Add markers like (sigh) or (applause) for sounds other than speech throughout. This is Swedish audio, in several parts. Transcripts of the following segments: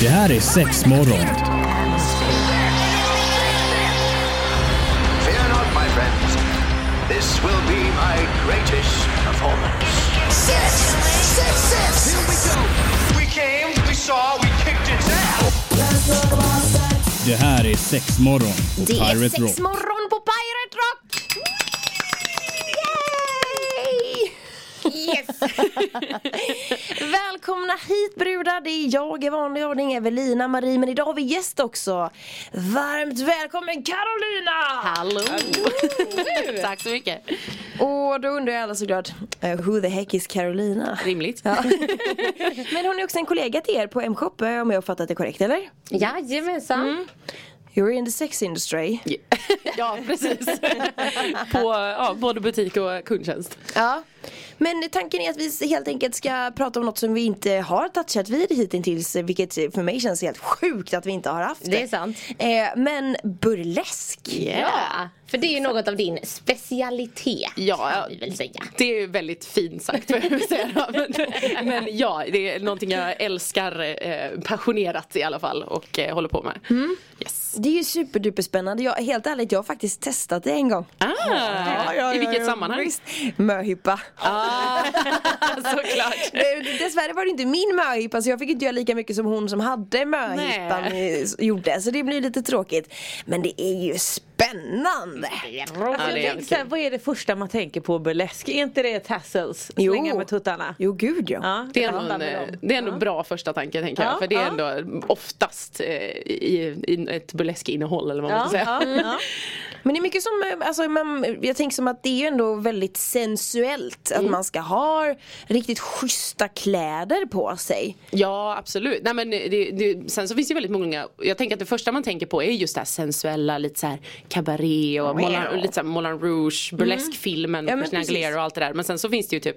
Det här är sex morgon. Fear not, my friends. This will be my greatest performance. Six, six, six. Here we go. We came, we saw, we kicked its ass. Det här är sex morgon. på Det är Pirate sex Rock. morgon på Pirate Rock! Yay! Yes! (laughs) (laughs) Välkomna hit brudar, det är jag i vanlig ordning, Evelina Marie, men idag har vi gäst också. Varmt välkommen Carolina! Hallå! (laughs) Tack så mycket. Och då undrar jag alla såklart, uh, who the heck is Carolina? Rimligt. Ja. (laughs) men hon är också en kollega till er på M-shop eh, om jag har fattat det korrekt, eller? Jajamensan. You're in the sex industry. Ja, (laughs) precis. På ja, både butik och kundtjänst. Ja. Men tanken är att vi helt enkelt ska prata om något som vi inte har touchat vid hittills Vilket för mig känns helt sjukt att vi inte har haft Det är sant. eh, Men burlesk Ja, för det är ju något av din specialitet Ja, vi väl säga. Det är ju väldigt fint sagt vill. Men, men ja, det är någonting jag älskar eh, passionerat i alla fall och eh, håller på med. Yes. Det är ju superduper spännande. Jag, helt ärligt, jag har faktiskt testat det en gång Ah, I vilket sammanhang? Visst. Möhippa Ah, (laughs) såklart. (laughs) Det- Dessvärre var det inte min möhippa så jag fick inte göra lika mycket som hon som hade möhippan gjorde Så det blir lite tråkigt Men det är ju spännande Ja, Jag det är tänkte jävligt så här, vad är det första man tänker på burlesk? Är inte det tassels? Jo. Slänga med tuttarna? Jo gud ja, Ja, Det är jag ändå, en, det är ändå bra första tanke tänker jag. Ja, För det är ja. ändå oftast eh, i, i ett burleskinnehåll eller vad man Ja, ska säga. ja, ja. (laughs) Men det är mycket som, eh, alltså, man, jag tänker som att det är ju ändå väldigt sensuellt Mm. Att man ska ha riktigt schyssta kläder på sig Ja absolut. Nej, men det, det, sen så finns det väldigt många, jag tänker att det första man tänker på är just det här sensuella, lite så här cabaret och, Moulin, lite så här Moulin Rouge, burleskfilmen, Mm. Ja. Aguilera och allt det där. Men sen så finns det ju typ,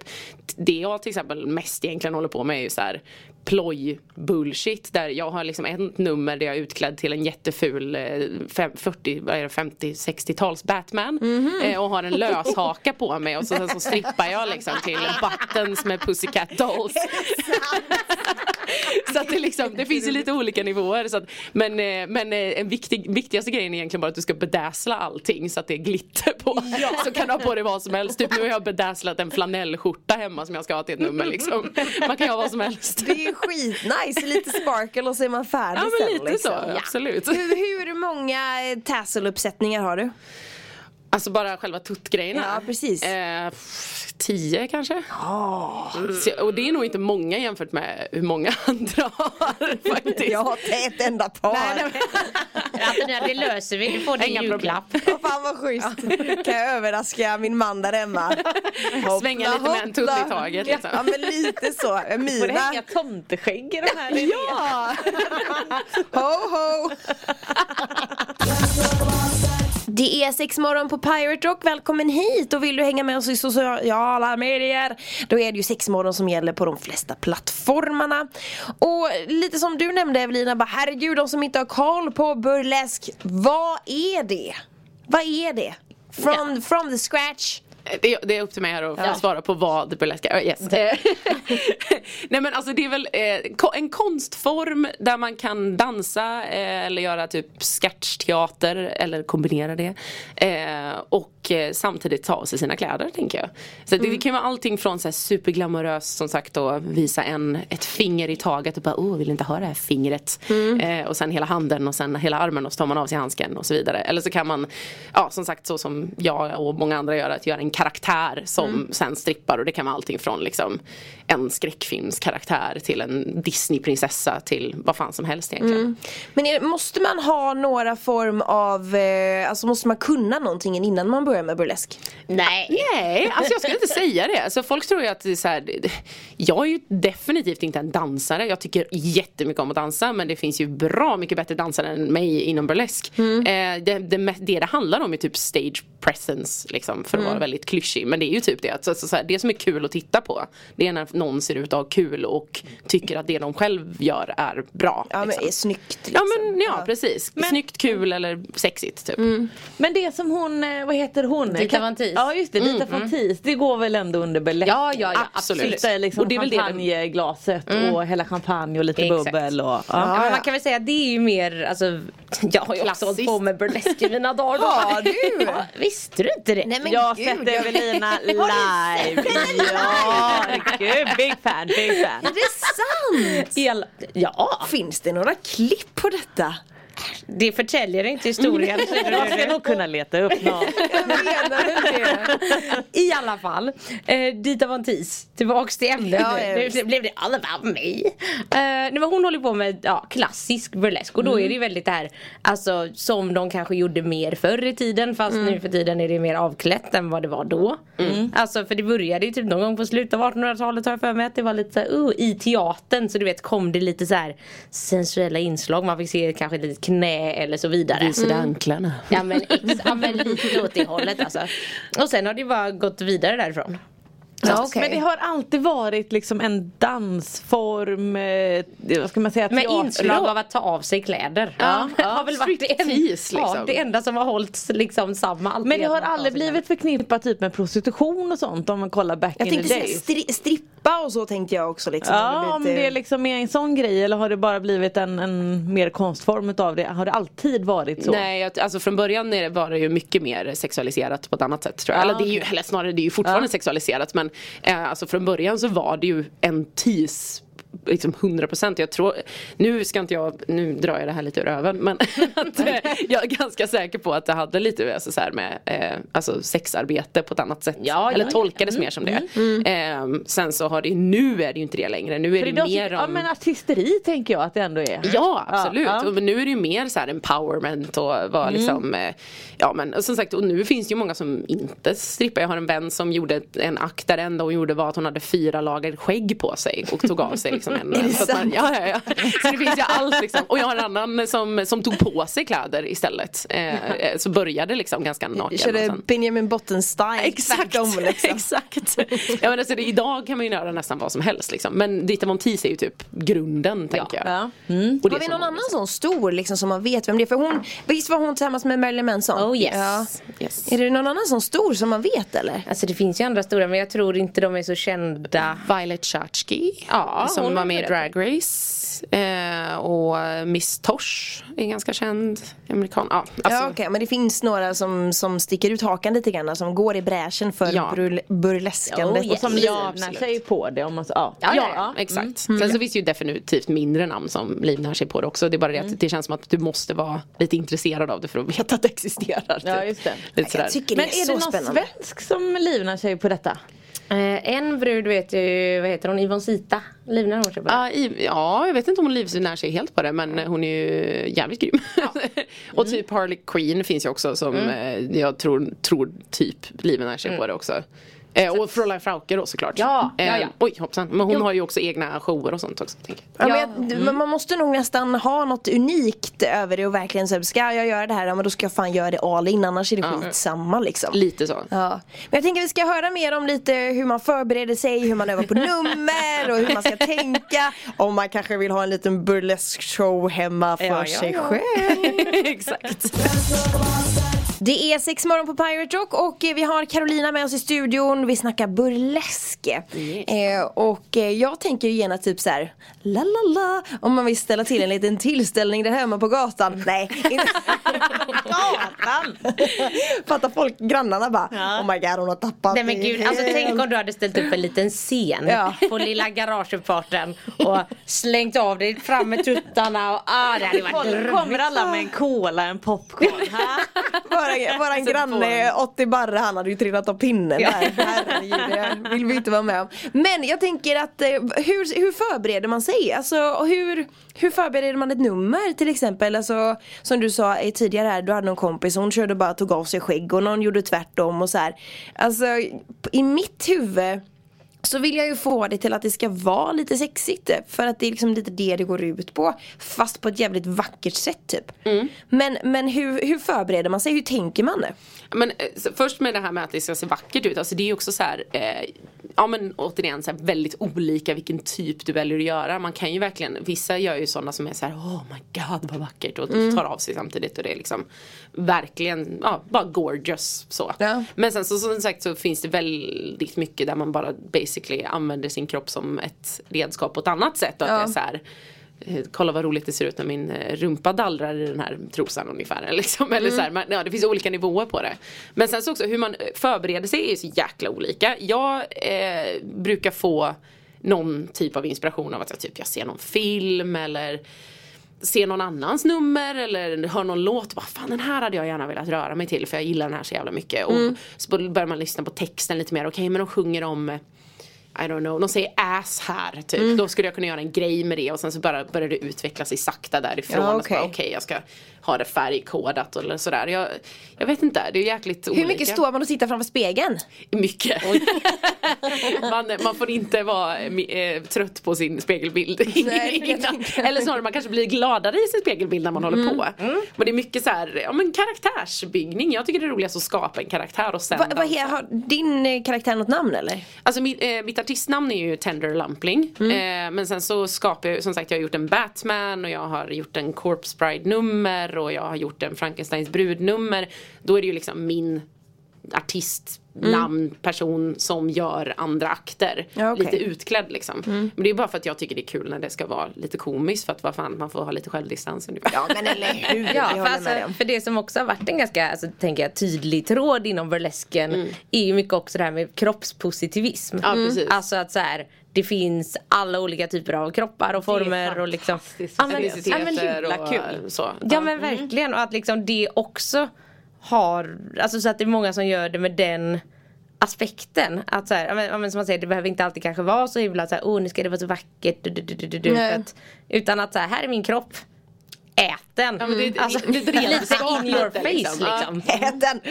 det jag till exempel mest egentligen håller på med är ju så här ploj bullshit där jag har liksom ett nummer där jag är utklädd till en jätteful eh, fem, 40, vad är det, 50, 60-tals Batman Mhm. eh, och har en löshaka på mig och så, sen så strippar jag liksom till Buttons med Pussycat Dolls. (laughs) (laughs) så att det, liksom, det finns ju lite olika nivåer. Så att, men eh, men eh, en viktig, viktigaste grejen är egentligen bara att du ska bedazzla allting så att det är glitter på. Så kan du ha på dig vad som helst. Typ nu har jag bedazzlat en flanellskjorta hemma som jag ska ha till ett nummer liksom. Man kan ha vad som helst. Det är skitnice, lite sparkle och så är man färdig Ja men sen lite liksom. så, absolut. Hur, hur många tasseluppsättningar har du? Alltså bara själva tuttgrejerna. Ja, precis. Eh, tio kanske. Mm. Så- Och det är nog inte många jämfört med hur många (laughs) andra har faktiskt. Jag har inte ett enda par Nej, nej, Antonija, (laughs) det löser vi. Du får din julklapp. Åh, Fan vad schysst. Kan jag överraska min man där hemma? (laughs) Svänga lite med en tutt i taget, liksom. Ja men lite så. Får det Mina. hänga tomteskägg i de här? Ja! ho ho! Det är sex morgon på Pirate Rock, välkommen hit. Och vill du hänga med oss i sociala medier Då är det ju sex morgon som gäller på de flesta plattformarna. Och lite som du nämnde Evelina, bara herregud de som inte har koll på burlesk Vad är det? Vad är det? From, from the scratch Det är, det är upp till mig här att få svara på vad burlesk är. Yes. Eh, (laughs) Nej men alltså det är väl eh, en konstform där man kan dansa eh, eller göra typ sketchteater eller kombinera det. Eh, och eh, samtidigt ta av sig sina kläder tänker jag. Så det, det kan vara allting från så här superglamoröst som sagt då visa en, ett finger i taget och bara oh vill inte ha det här fingret. Eh, och sen hela handen och sen hela armen och så tar man av sig handsken och så vidare. Eller så kan man, ja som sagt så som jag och många andra gör, att göra en karaktär som sen strippar och det kan vara allting från liksom en skräckfilmskaraktär till en Disneyprinsessa till vad fan som helst egentligen. Men är, måste man ha några form av, eh, alltså måste man kunna någonting innan man börjar med burlesk? Nej. Nej, (laughs) alltså jag skulle inte säga det. Alltså folk tror ju att det är så här, jag är ju definitivt inte en dansare. Jag tycker jättemycket om att dansa men det finns ju bra mycket bättre dansare än mig inom burlesk. Eh, det, det, det det handlar om är typ stage presence liksom för att vara väldigt klyschig men det är ju typ det. Att, så, här, det som är kul att titta på det är när någon ser ut att ha kul och tycker att det de själv gör är bra. Ja men liksom. är snyggt Ja liksom. men ja, precis. Snyggt, kul eller sexigt typ. Men det som hon, eh, vad heter hon? Dita Von. Ja just det, Dita von Teese. Det går väl ändå under burlesk? Ja, ja, ja, Absolut. Sitta liksom Och det är väl det champagneglaset och hälla champagne och lite Exakt. bubbel och... Ja. Ja, men man kan väl säga att det är ju mer, alltså jag har ju också hållit på med burlesk i mina dagar. då. Har du? Ja, visste du inte det? Nej men Jag har sett jag- Evelina live! Ja, gud, big fan, big fan. Är det sant? Ja, Finns det några klipp på detta? Det förtäljer inte historien. Jag ska nog kunna leta upp. Jag (laughs) det. I alla fall, eh, Dita Von Teese, tillbaks till ämnet Ja, nu. blev det all about me. Eh, hon håller på med ja, klassisk burlesk och då är det ju väldigt det här, alltså som de kanske gjorde mer förr i tiden fast nu för tiden är det mer avklätt än vad det var då. Alltså för det började ju typ någon gång på slutet av 1800-talet har jag för mig att det var lite så här, uh, i teatern så du vet kom det lite så här sensuella inslag, man fick se kanske lite knä eller så vidare. Visade anklarna. Ja men, ex, ja men lite åt det hållet alltså. Och sen har det bara gått vidare därifrån. Ja, okej. Men det har alltid varit liksom en dansform, eh, vad ska man säga, Med inslag av att ta av sig kläder. Ja, det ja. har väl varit det, en, Striptease, ja, liksom. det enda som har hållits liksom samma. alltid Men det har aldrig blivit förknippat typ med prostitution och sånt om man kollar back Jag in the tänkte days. stri- strippa och så tänkte jag också liksom. Ja, om Lite- det är liksom mer en sån grej eller har det bara blivit en, en mer konstform utav det? Har det alltid varit så? Nej, att- alltså från början är det, var det ju mycket mer sexualiserat på ett annat sätt tror jag. Ja, eller, det är ju, eller snarare det är ju fortfarande Ja. sexualiserat men eh, alltså från början så var det ju en tease Liksom 100% jag tror, nu ska inte jag, nu drar jag det här lite ur röven men (laughs) att, eh, jag är ganska säker på att det hade lite alltså, så här med eh, alltså, sexarbete på ett annat sätt. Ja, Eller ja, ja. tolkades mer som det. Eh, sen så har det, nu är det ju inte det längre, nu är För det idag, mer ja om men artisteri tänker jag att det ändå är. Ja absolut, Ja, ja. Men nu är det ju mer så här empowerment och vara liksom eh, Ja men och som sagt och nu finns det ju många som inte strippar Jag har en vän som gjorde en akt där det enda hon gjorde var att hon hade fyra lager skägg på sig och tog av sig liksom en, Är det så att man, ja, ja, ja. Så det finns ju allt liksom Och jag har en annan som, som tog på sig kläder istället eh, eh, Så började liksom ganska naken Körde Benjamin Button-style. Exakt, tvärtom, liksom. (laughs) exakt. Ja, men alltså, det, idag kan man ju göra nästan vad som helst liksom. Men Dita Von Teese är ju typ grunden tänker jag. Ja. Och det Har vi någon annan sån stor liksom som man vet vem det är? För hon, visst var hon tillsammans med Marilyn Manson? Oh, yes. Ja. Yes. Är det någon annan sån stor som man vet eller? Alltså det finns ju andra stora men jag tror inte de är så kända. Violet Chachki Ja, som hon var är med i. Drag Race. Eh, och Miss Tosh är ganska känd amerikan. Ja, alltså, ja okej, men det finns några som, som sticker ut hakan lite grann, som går i bräschen för Ja. burl- burleskandet. Oh, Och som yes. Ja, livnär sig på det om man ja. Ja, Ja, ja, ja. exakt. Sen så finns det ju definitivt mindre namn som livnär sig på det också. Det är bara det att det känns som att du måste vara lite intresserad av det för att veta att det existerar. Ja, typ. just det. Lite sådär. Jag tycker Men det är, är så det någon spännande. svensk som livnär sig på detta? Eh, en brud vet jag ju, vad heter hon, Ivon Sita. Livnär hon sig på det? Ja, i, ja, jag vet inte om hon livnär sig helt på det men hon är ju jävligt grym. (laughs) och Mm. typ Harley Quinn finns ju också som eh, jag tror, tror typ livnär sig på det också. Eh, och Fräulein Frauke då såklart. Ja, ja, Eh, ja. oj hoppsan. Men hon Jo. har ju också egna shower och sånt också. Tänker jag. Ja, men Ja. jag, Mm. men Man måste nog nästan ha något unikt över det och verkligen säga ska jag göra det här, ja, men då ska jag fan göra det all in annars är det skitsamma liksom. Lite så. Ja. Men jag tänker vi ska höra mer om lite hur man förbereder sig, hur man övar på (laughs) nummer och hur man ska tänka. Om man kanske vill ha en liten burlesk show hemma för Ja, ja, sig ja. själv. (laughs) Exakt. (laughs) Det är sex morgon på Pirate Rock och eh, vi har Carolina med oss i studion. Vi snackar burlesk. Eh, och eh, jag tänker ju gärna typ så här, la la la, om man vill ställa till en liten tillställning där hemma på gatan. Nej, inte (laughs) gatan! Fattar folk, grannarna bara, oh my god hon har tappat Nej men gud, alltså helt." tänk om du hade ställt upp en liten scen Ja. på lilla garageuppfarten och slängt av dig fram med tuttarna och ah det hade varit Kommer alla med en cola, en popcorn? (laughs) ha? Våra, (laughs) våran på granne 80 barre han hade ju trillat av pinnen där. Herregud, det vill vi inte vara med om. Men jag tänker att eh, hur, hur förbereder man sig? Alltså hur, hur förbereder man ett nummer till exempel? Alltså som du sa tidigare här, du hade någon kompis hon körde bara tog av sig skägg och någon gjorde tvärtom och så här. Alltså i mitt huvud så vill jag ju få det till att det ska vara lite sexigt. För att det är liksom lite det det går ut på. Fast på ett jävligt vackert sätt typ. Men, men hur, hur förbereder man sig? Hur tänker man? Men eh, först med det här med att det ska se vackert ut, alltså det är ju också så här, eh, ja men återigen så här, väldigt olika vilken typ du väljer att göra. Man kan ju verkligen, vissa gör ju sådana som är så här, oh my god vad vackert och tar av sig samtidigt och det är liksom verkligen, ja bara gorgeous så. Ja. Men sen så som sagt så finns det väldigt mycket där man bara basically använder sin kropp som ett redskap på ett annat sätt och att Ja. det är så här eh, Kolla vad roligt det ser ut när min eh, rumpa dallrar i den här trosan ungefär. (laughs) Liksom. Eller så här, man, ja, det finns olika nivåer på det. Men sen så också hur man eh, förbereder sig är så jäkla olika. Jag eh, brukar få någon typ av inspiration av att jag, typ, jag ser någon film eller ser någon annans nummer eller hör någon låt. Vad fan den här hade jag gärna velat röra mig till för jag gillar den här så jävla mycket. Och så börjar man lyssna på texten lite mer. Okej men de sjunger om I don't know, de säger ass här typ. Då skulle jag kunna göra en grej med det och sen så bara börjar det utveckla sig sakta därifrån. Ja, bara, okej. Okej jag ska ha det färgkodat eller sådär. Jag, jag vet inte, det är jäkligt olika. Hur mycket står man och tittar framför spegeln? Mycket. (laughs) man, man får inte vara eh, trött på sin spegelbild Nej. (laughs) Eller snarare man kanske blir gladare i sin spegelbild när man håller på. Mm. Men det är mycket så här, ja men karaktärsbyggning. Jag tycker det är roligast att skapa en karaktär och sen Va, he, har din eh, karaktär något namn eller? Alltså mitt, eh, mitt artistnamn är ju Tender Lumpling. Mm. Eh, men sen så skapar jag, som sagt jag har gjort en Batman och jag har gjort en Corpse Bride nummer och jag har gjort en Frankensteins brudnummer. Då är det ju liksom min artistnamn, person som gör andra akter. Mm. Ja. Mm. Lite utklädd liksom. Men det är bara för att jag tycker det är kul när det ska vara lite komiskt för att vad fan man får ha lite självdistans ungefär. Ja men eller hur? Ja, för, alltså, för det som också har varit en ganska alltså, tänker jag, tydlig tråd inom burlesken är ju mycket också det här med kroppspositivism. Ja, precis. Alltså att så här, det finns alla olika typer av kroppar och former och liksom Ja, men- ja, men och kul. så. Ja men verkligen och att liksom det också har, alltså så att det är många som gör det med den aspekten. Att så här, ja, men, som man säger, det behöver inte alltid kanske vara så himla så här, åh nu ska det vara så vackert. Du, du, du, du, du, utan att så här, här är min kropp. Den. Ja, men det är- alltså, det ett redskap lite in your face liksom. liksom. Ja. Den!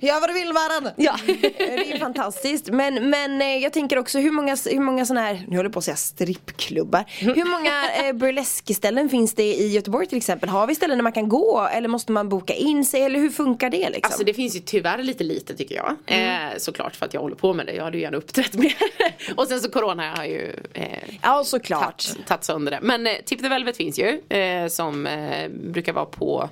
Gör vad du vill med! Ja. (laughs) Det är fantastiskt. Men, men eh, jag tänker också hur många, hur många sådana här, nu håller jag på att säga strippklubbar. Hur många eh, burleskställen finns det i Göteborg till exempel? Har vi ställen där man kan gå eller måste man boka in sig eller hur funkar det liksom? Alltså det finns ju tyvärr lite lite tycker jag. Eh, såklart för att jag håller på med det. Jag hade ju gärna uppträtt mer. (laughs) och sen så corona har ju eh, ja såklart. tagit, tagit sönder det. Men eh, Tip the Velvet finns ju. Eh, som eh, brukar vara på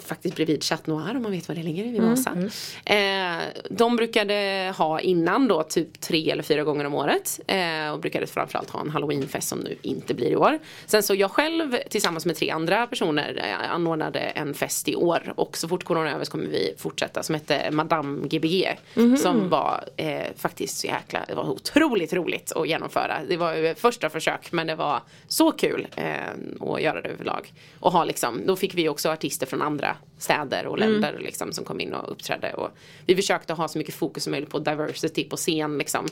Faktiskt bredvid Chat Noir om man vet var det ligger vid Vasa. Eh, de brukade ha innan då typ tre eller fyra gånger om året. Eh, och brukade framförallt ha en halloweenfest som nu inte blir i år. Sen så jag själv tillsammans med tre andra personer eh, anordnade en fest i år. Och så fort corona är över så kommer vi fortsätta som hette Madame Gbg. Som var eh, faktiskt så jäkla, det var otroligt roligt att genomföra. Det var första försök men det var så kul eh, att göra det överlag. Och ha liksom, då fick vi också artister från andra städer och länder liksom, som kom in och uppträdde. Och vi försökte ha så mycket fokus som möjligt på diversity på scen. Liksom.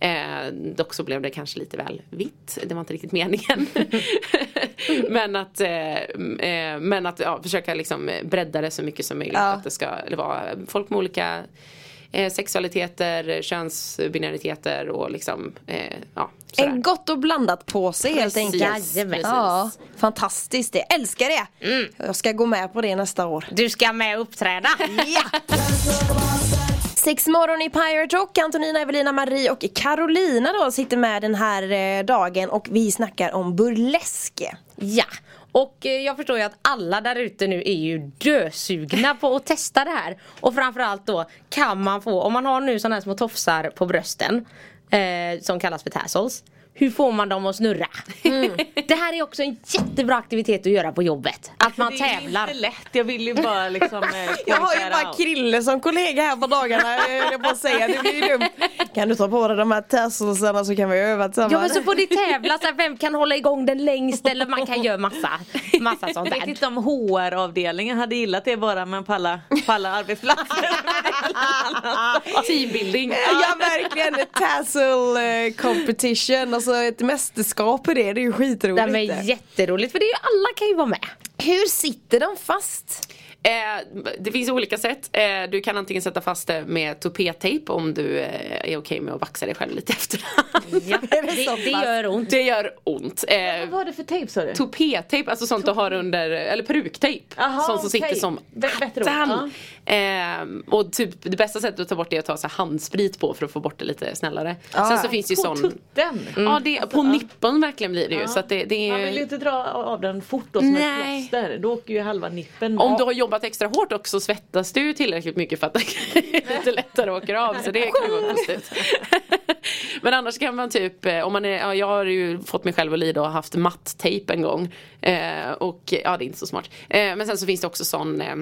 Eh, dock så blev det kanske lite väl vitt. Det var inte riktigt meningen. (laughs) men att, eh, eh, men att ja, försöka liksom bredda det så mycket som möjligt. Ja. Att det ska vara folk med olika eh, sexualiteter, könsbinariteter och liksom eh, ja, sådär. En gott och blandat påse helt Precis, enkelt. precis. Ja, fantastiskt, jag älskar det. Jag ska gå med på det nästa år. Du ska med och uppträda. (laughs) Ja! Sex morgon i Pirate Rock, Antonina, Evelina, Marie och Carolina då sitter med den här eh, dagen och vi snackar om burlesk. Ja, och eh, jag förstår ju att alla där ute nu är ju dösugna på att testa det här. Och framförallt då kan man få, om man har nu sådana här små tofsar på brösten eh, som kallas för tassels. Hur får man dem att snurra? (laughs) Det här är också en jättebra aktivitet att göra på jobbet. Att man det är ju tävlar. inte lätt, jag vill ju bara liksom eh, (laughs) Jag har ju bara. Krille som kollega här på dagarna, jag höll på att säga, det blir ju dumt. Kan du ta på dig de här tasselsarna så kan vi öva tillsammans? Ja men så får ni tävla så här, vem kan hålla igång den längst eller man kan göra massa, massa (laughs) sånt Jag vet där. inte om HR-avdelningen hade gillat det bara men på alla, på alla arbetsplatser. Teambuilding. Ja verkligen, tassel eh, competition, alltså ett mästerskap i det, det är ju Det skitroligt. är jätteroligt för det är ju alla kan ju vara med. Hur sitter de fast? Eh, det finns olika sätt. Eh, du kan antingen sätta fast det med tupétejp om du eh, är okej med att vaxa dig själv lite (laughs) efterhand. Ja, (laughs) det, det gör ont. Det gör ont. Eh, Vad var det för tejp sa du? Tupétejp, alltså sånt du har under, eller peruktejp. Aha, sånt som sitter som attan. Ehm, och typ det bästa sättet att ta bort det är att ta så här handsprit på för att få bort det lite snällare. Sen så finns det ju På sån tutten? Ja, det, på nippon verkligen blir det ju. Så att det, det Man vill ju är, inte dra av den fort då som Nej. ett plåster. Då åker ju halva nippen om av. du har jobbat extra hårt också svettas du tillräckligt mycket för att (laughs) det lite lättare åker av. Så det kan ju vara positivt. (laughs) Men annars kan man typ, eh, om man är, ja, jag har ju fått mig själv att lida och haft matttejp en gång. Eh, och ja, det är inte så smart. Eh, men sen så finns det också sån eh,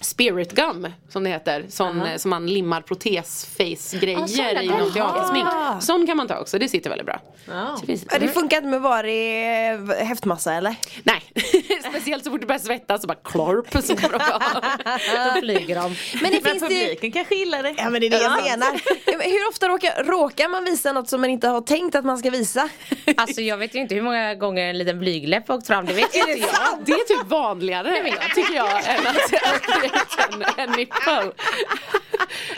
Spirit gum som det heter. Sån eh, som man limmar protes-face-grejer i något teatersmink. Sån kan man ta också, det sitter väldigt bra. Finns Ja, Det funkar inte med varig eh, häftmassa eller? Nej, (laughs) speciellt så fort du börjar svettas så bara klorp så kommer de. (laughs) Då flyger de. Men det Men finns det... publiken kanske gillar det. Ja men det är det jag menar. Hur ofta råkar, råkar man visa något som man inte har tänkt att man ska visa? Alltså jag vet ju inte hur många gånger en liten blygläpp har åkt fram, det vet ju inte jag. Det är typ vanligare tycker jag än att en, en nipple.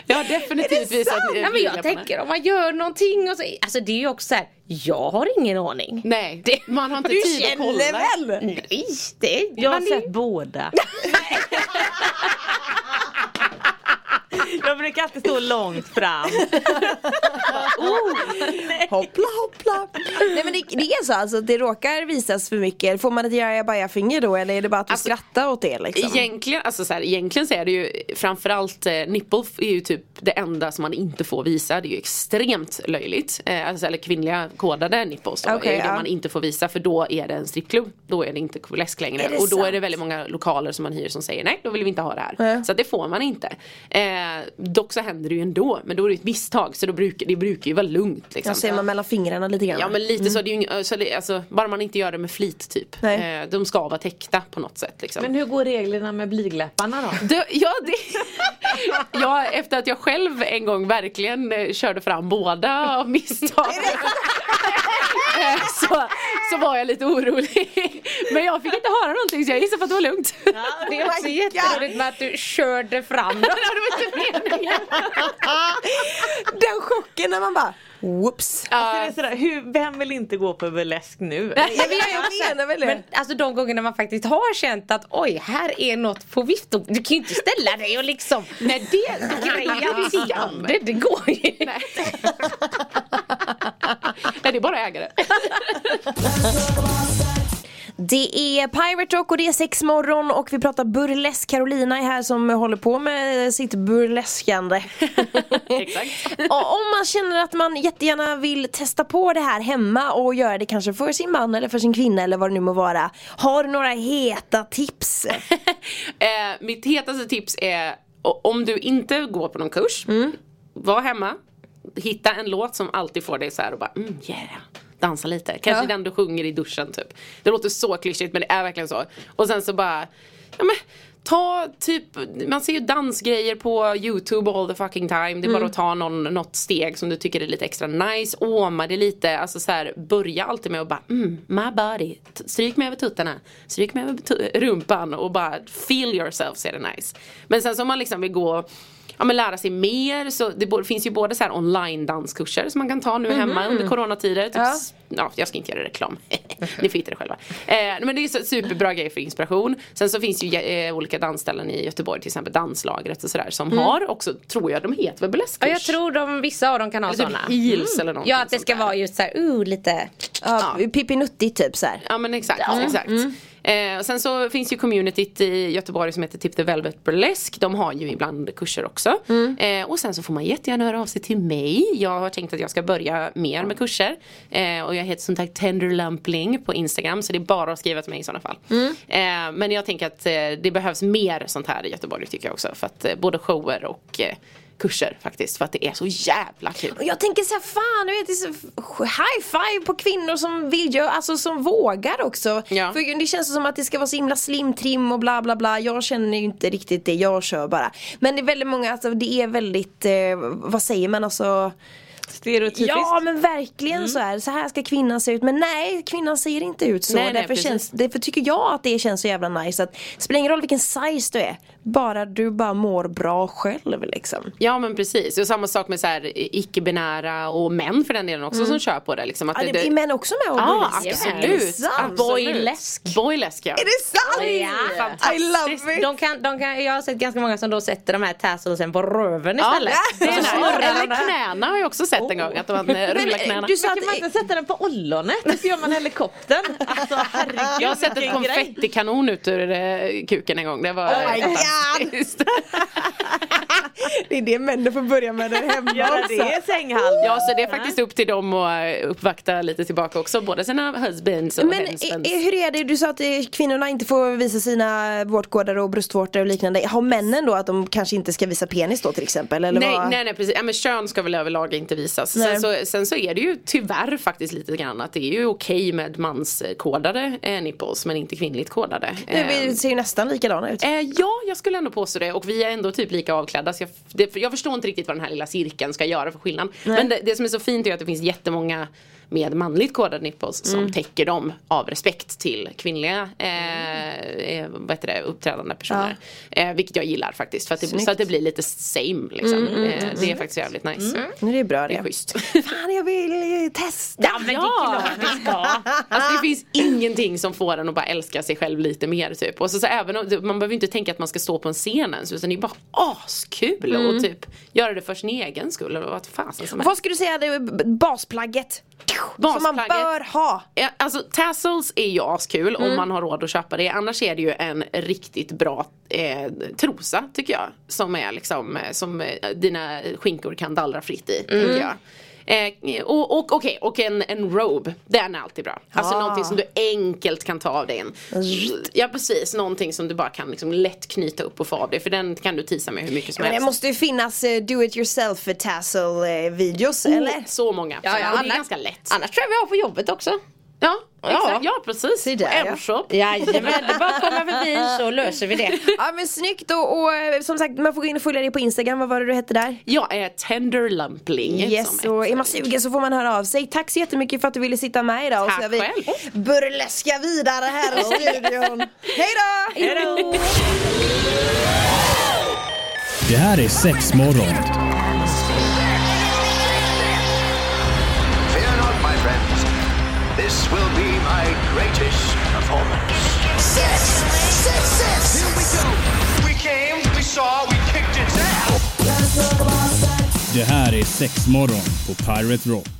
Jag har definitivt visat Ja, men jag tänker om man gör någonting och så, alltså det är ju också så här, jag har ingen aning. Nej, man har inte Du tid att känner kolla. väl? Nej, det Jag har man är- sett båda. (laughs) Jag brukar alltid stå långt fram. (laughs) Hoppla hoppla. Nej men det, det är så alltså, det råkar visas för mycket. Får man ett jaja finger då eller är det bara att du Alltså, skrattar åt det liksom? Egentligen, alltså så här, egentligen så är det ju framförallt eh, nipple är ju typ det enda som man inte får visa. Det är ju extremt löjligt. Eh, alltså, eller kvinnliga kodade nipples då Okej, är det ja. man inte får visa för då är det en strippklubb. Då är det inte läsk längre. Är och då är sant? det väldigt många lokaler som man hyr som säger nej, då vill vi inte ha det här. Nej. Så att det får man inte. Eh, dock så händer det ju ändå, men då är det ett misstag så då brukar, det brukar ju vara lugnt. Liksom. Man mellan fingrarna lite grann. Ja men lite så, det är ju, ing- så det, alltså, bara man inte gör det med flit typ. Nej. Eh, de ska vara täckta på något sätt liksom. Men hur går reglerna med blygläpparna då? (laughs) Det, ja, det, (laughs) ja, efter att jag själv en gång verkligen eh, körde fram båda av misstag. eh, så, så var jag lite orolig. Men jag fick inte höra någonting så jag gissar på att det var lugnt. (laughs) Det är också jätteroligt med att du körde fram dem. det var inte meningen. Den chocken när man bara whoops. Alltså det är sådär, hur, vem vill inte gå på burlesk nu? Jag, vet, jag menar väl det. Men alltså de gångerna man faktiskt har känt att oj, här är något på vift. Du kan ju inte ställa dig och liksom Nej det (laughs) greja till det. Det går ju inte. Nej. Nej det är bara ägare. (laughs) Det är Pirate Rock och det är sex morgon och vi pratar burlesk. Carolina är här som håller på med sitt burleskande. (laughs) Exakt. (laughs) och om man känner att man jättegärna vill testa på det här hemma och göra det kanske för sin man eller för sin kvinna eller vad det nu må vara. Har du några heta tips? (laughs) Eh, mitt hetaste tips är om du inte går på någon kurs, var hemma, hitta en låt som alltid får dig så här och bara mm, yeah. Dansa lite, kanske Ja. den du sjunger i duschen typ. Det låter så klyschigt men det är verkligen så. Och sen så bara, ja men Ta typ, man ser ju dansgrejer på youtube all the fucking time. Det är bara att ta någon, något steg som du tycker är lite extra nice. Åma det lite, alltså så här, börja alltid med att bara mm, my body. Stryk mig över tuttarna, stryk mig över rumpan och bara feel yourself så är det nice. Men sen så om man liksom vill gå Ja men lära sig mer, så det finns ju både så här online danskurser som man kan ta nu hemma under coronatider. Typ, Ja. ja, jag ska inte göra reklam. (laughs) Ni får hitta det själva. Eh, men det är så superbra grej för inspiration. Sen så finns ju eh, olika dansställen i Göteborg, till exempel Danslagret och sådär som har också, tror jag de heter väl burleskkurs? Ja, jag tror de, vissa av dem kan ha Eller sådana. typ heels eller någonting Ja, att det ska vara just så här, uh, lite. Ja, Pippi Nuttigt typ så här. Ja men exakt, exakt. Eh, sen så finns ju communityt i Göteborg som heter Tip the Velvet Burlesque. De har ju ibland kurser också. Eh, och sen så får man jättegärna höra av sig till mig. Jag har tänkt att jag ska börja mer med kurser. Eh, och jag heter som sagt Tender Lumpling på Instagram. Så det är bara att skriva till mig i sådana fall. Eh, men jag tänker att eh, det behövs mer sånt här i Göteborg tycker jag också. För att eh, både shower och kurser faktiskt. För att det är så jävla kul. Och jag tänker så här, fan du vet, det är så high five på kvinnor som vill göra, alltså som vågar också. Ja. För det känns som att det ska vara så himla slim trim och bla bla bla. Jag känner ju inte riktigt det, jag kör bara. Men det är väldigt många, alltså det är väldigt, eh, vad säger man alltså Stereotypiskt. Ja men verkligen så är det. Så här ska kvinnan se ut. Men nej, kvinnan ser inte ut så. Nej, nej, därför, precis. känns, därför tycker jag att det känns så jävla nice. Att, det spelar ingen roll vilken size du är. Bara du bara mår bra själv liksom. Ja men precis, och samma sak med så här icke-binära och män för den delen också som kör på det. Liksom, att Ja, det, är män också med och Ja burlesk? absolut. Är det. Boylesk. Boylesk ja. Är det sant? Ja. I love it! De kan, de kan, jag har sett ganska många som då sätter de här tasselsen på röven Ja, istället. det är Och så nice. snurrar de Eller knäna har jag också sett en gång. Att (laughs) man rullar knäna. du sa att man inte sätta den på ollonet? Så gör man helikoptern. (laughs) Alltså herregud Jag har sett grej. konfettikanon ut ur eh, kuken en gång. Det var Oh my God. fantastiskt. (laughs) det är det männen får börja med där hemma också. det i sänghalmen. Ja så det är faktiskt upp till dem att eh, uppvakta lite tillbaka också. Både sina husbands och Men husbands. hur är det, du sa att eh, kvinnorna inte får visa sina vårtgårdar och bröstvårtor och liknande. Har männen då att de kanske inte ska visa penis då till exempel? Eller Nej, vad? nej, nej precis. Ja, men kön ska väl överlag inte visas. Nej. Sen så, sen så är det ju tyvärr faktiskt lite grann att det är ju okej med manskodade eh, nipples men inte kvinnligt kodade. Eh, ser ju nästan likadana ut. Eh, ja, jag skulle ändå påstå det och vi är ändå typ lika avklädda. Så jag, det, jag förstår inte riktigt vad den här lilla cirkeln ska göra för skillnad. Men det, det som är så fint är att det finns jättemånga med manligt kodade nipples som täcker dem av respekt till kvinnliga eh, eh, vad heter det, uppträdande personer. Eh, vilket jag gillar faktiskt. För att det, så att det blir lite same liksom. eh, det är faktiskt jävligt nice. Nu är det bra Det är det. schysst. (laughs) Fan jag vill testa. Ja men det är klart vi ska. Alltså det finns ingenting som får en att bara älska sig själv lite mer typ. Och så, så även om, man behöver inte tänka att man ska stå på en scen ens utan det är bara askul och typ göra det för sin egen skull. Eller vad fasen som helst. Vad skulle du säga det är basplagget? Som man bör ha. Alltså tassels är ju askul om man har råd att köpa det. Annars är det ju en riktigt bra eh, trosa tycker jag. Som är liksom, eh, som eh, dina skinkor kan dallra fritt i. Tycker jag. Eh, och och, okej, och en, en robe, den är alltid bra. Alltså Ah. någonting som du enkelt kan ta av dig en. Ja precis, någonting som du bara kan liksom lätt knyta upp och få av dig. För den kan du tisa med hur mycket som Men det helst. måste ju finnas eh, do it yourself tassel eh, videos Oh, eller? Så många. Ja, ja, det är annars- ganska lätt. Annars tror jag vi har på jobbet också. Ja, Ja. exakt. Ja precis. Där, På ja. M-shop. Jajamän, det är bara att komma förbi så löser vi det. (laughs) Ja men snyggt och, och eh, som sagt man får gå in och följa dig på Instagram, vad var det du hette där? Jag är tender lumpling. Yes, som och är man sugen så får man höra av sig. Tack så jättemycket för att du ville sitta med idag. och så Tack vi själv. burleska vidare här i studion. (laughs) Hej då! Det här är sex This will be my greatest performance. Six, six, six. Here we go. We came, we saw, we kicked it down! Det här är sex morgon på Pirate Rock.